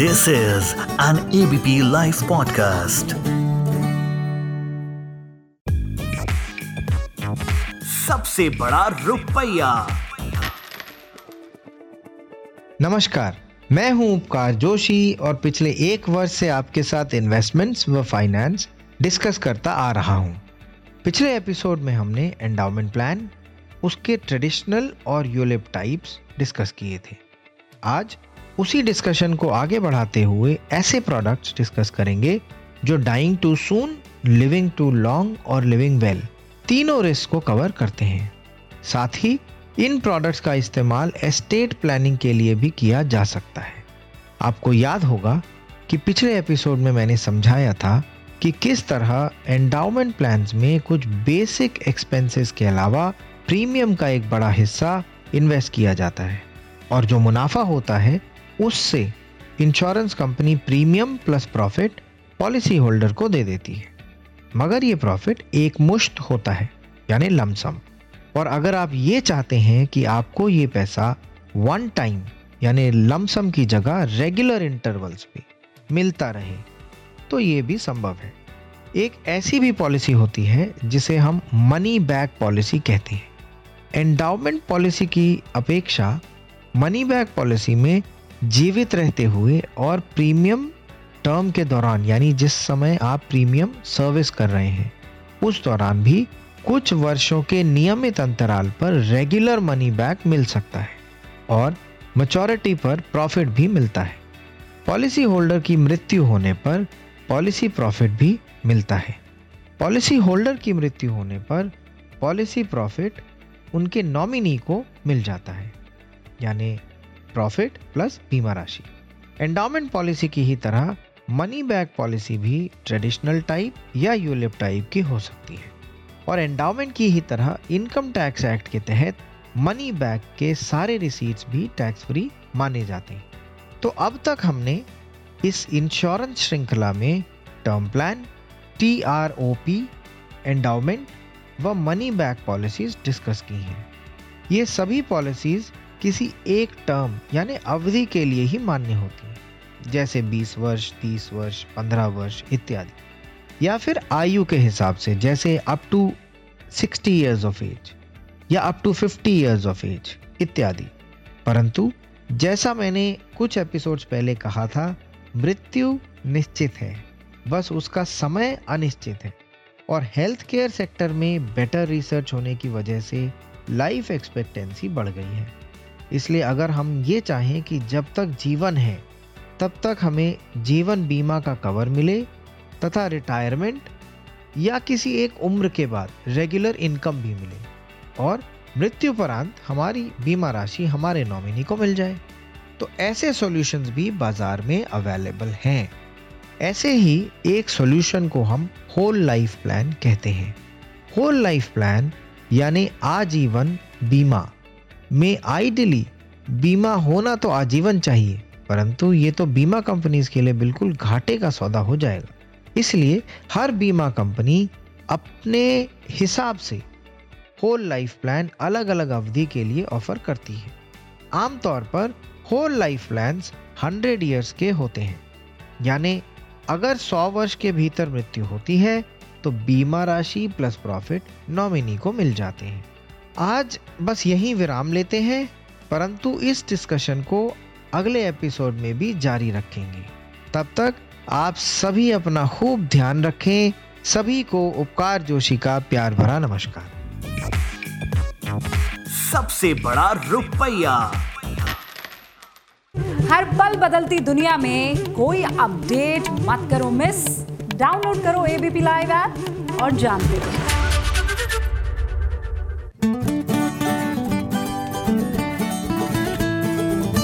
This is an ABP Life podcast. सबसे बड़ा रुपया नमस्कार, मैं हूँ उपकार जोशी और पिछले एक वर्ष से आपके साथ इन्वेस्टमेंट्स व फाइनेंस डिस्कस करता आ रहा हूँ। पिछले एपिसोड में हमने एंडाउमेंट प्लान उसके ट्रेडिशनल और यूलिप टाइप्स डिस्कस किए थे आज उसी डिस्कशन को आगे बढ़ाते हुए ऐसे प्रोडक्ट्स डिस्कस करेंगे जो dying too soon living too long और लिविंग वेल तीनों रिस्क को कवर करते हैं। साथ ही, इन प्रोडक्ट्स का इस्तेमाल एस्टेट प्लानिंग के लिए भी किया जा सकता है। आपको याद होगा कि पिछले एपिसोड में मैंने समझाया था कि किस तरह एंडाउमेंट प्लान्स में कुछ बेसिक एक्सपेंसेस के अलावा प्रीमियम का एक बड़ा हिस्सा इन्वेस्ट किया जाता है। और जो मुनाफा होता है उससे insurance company premium plus profit policy holder को दे देती है। मगर ये प्रॉफिट एक मुश्त होता है, यानी लमसम और अगर आप ये चाहते हैं कि आपको ये पैसा वन टाइम यानी लमसम की जगह रेगुलर इंटरवल्स पे मिलता रहे तो ये भी संभव है। एक ऐसी भी पॉलिसी होती है, जिसे हम मनी बैक पॉलिसी कहते हैं। एंडाउमेंट पॉलिसी की अपेक्षा मनी बैक पॉलिसी में जीवित रहते हुए और प्रीमियम टर्म के दौरान, यानी जिस समय आप प्रीमियम सर्विस कर रहे हैं, उस दौरान भी कुछ वर्षों के नियमित अंतराल पर रेगुलर मनी बैक मिल सकता है और मचोरिटी पर प्रॉफिट भी मिलता है। पॉलिसी होल्डर की मृत्यु होने पर पॉलिसी प्रॉफिट भी मिलता है। पॉलिसी होल्डर की मृत्यु होने पर पॉलिसी प्रॉफिट उनके नॉमिनी को मिल जाता है, यानी प्रॉफिट प्लस बीमा राशि। एंडाउमेंट पॉलिसी की ही तरह मनी बैक पॉलिसी भी ट्रेडिशनल टाइप या यूलिप टाइप की हो सकती है। और एंडाउमेंट की ही तरह इनकम टैक्स एक्ट के तहत मनी बैक के सारे रिसीट्स भी टैक्स फ्री माने जाते हैं। तो अब तक हमने इस इंश्योरेंस श्रृंखला में term plan T R O P endowment व मनी बैक पॉलिसीज़ डिस्कस की हैं। ये सभी पॉलिसीज़ किसी एक टर्म, यानी अवधि के लिए ही मान्य होती है। जैसे 20 वर्ष 30 वर्ष 15 वर्ष इत्यादि। या फिर आयु के हिसाब से, जैसे up to 60 years of age या up to 50 years of age इत्यादि। परंतु, जैसा मैंने कुछ एपिसोड्स पहले कहा था, मृत्यु निश्चित है। बस उसका समय अनिश्चित है। और हेल्थ केयर सेक्टर में बेटर रिसर्च होने की वजह से लाइफ एक्सपेक्टेंसी बढ़ गई है। इसलिए अगर हम ये चाहें कि जब तक जीवन है, तब तक हमें जीवन बीमा का कवर मिले तथा रिटायरमेंट या किसी एक उम्र के बाद रेगुलर इनकम भी मिले और मृत्यु परांत हमारी बीमा राशि हमारे नॉमिनी को मिल जाए तो ऐसे सॉल्यूशंस भी बाज़ार में अवेलेबल हैं। ऐसे ही एक सॉल्यूशन को हम होल लाइफ प्लान कहते हैं। होल लाइफ प्लान यानी आजीवन बीमा। में आइडियली बीमा होना तो आजीवन चाहिए, परंतु ये तो बीमा कंपनीज़ के लिए बिल्कुल घाटे का सौदा हो जाएगा। इसलिए हर बीमा कंपनी अपने हिसाब से होल लाइफ प्लान अलग अलग अवधि के लिए ऑफ़र करती है। आमतौर पर whole life plans hundred years के होते हैं। यानी अगर सौ वर्ष के भीतर मृत्यु होती है तो बीमा राशि प्लस प्रॉफिट नॉमिनी को मिल जाते हैं। आज बस यहीं विराम लेते हैं परंतु इस डिस्कशन को अगले एपिसोड में भी जारी रखेंगे। तब तक आप सभी अपना खूब ध्यान रखें सभी को उपकार जोशी का प्यार भरा नमस्कार। सबसे बड़ा रुपया। हर पल बदलती दुनिया में कोई अपडेट मत करो मिस डाउनलोड करो एबीपी लाइव ऐप और जानते रहो।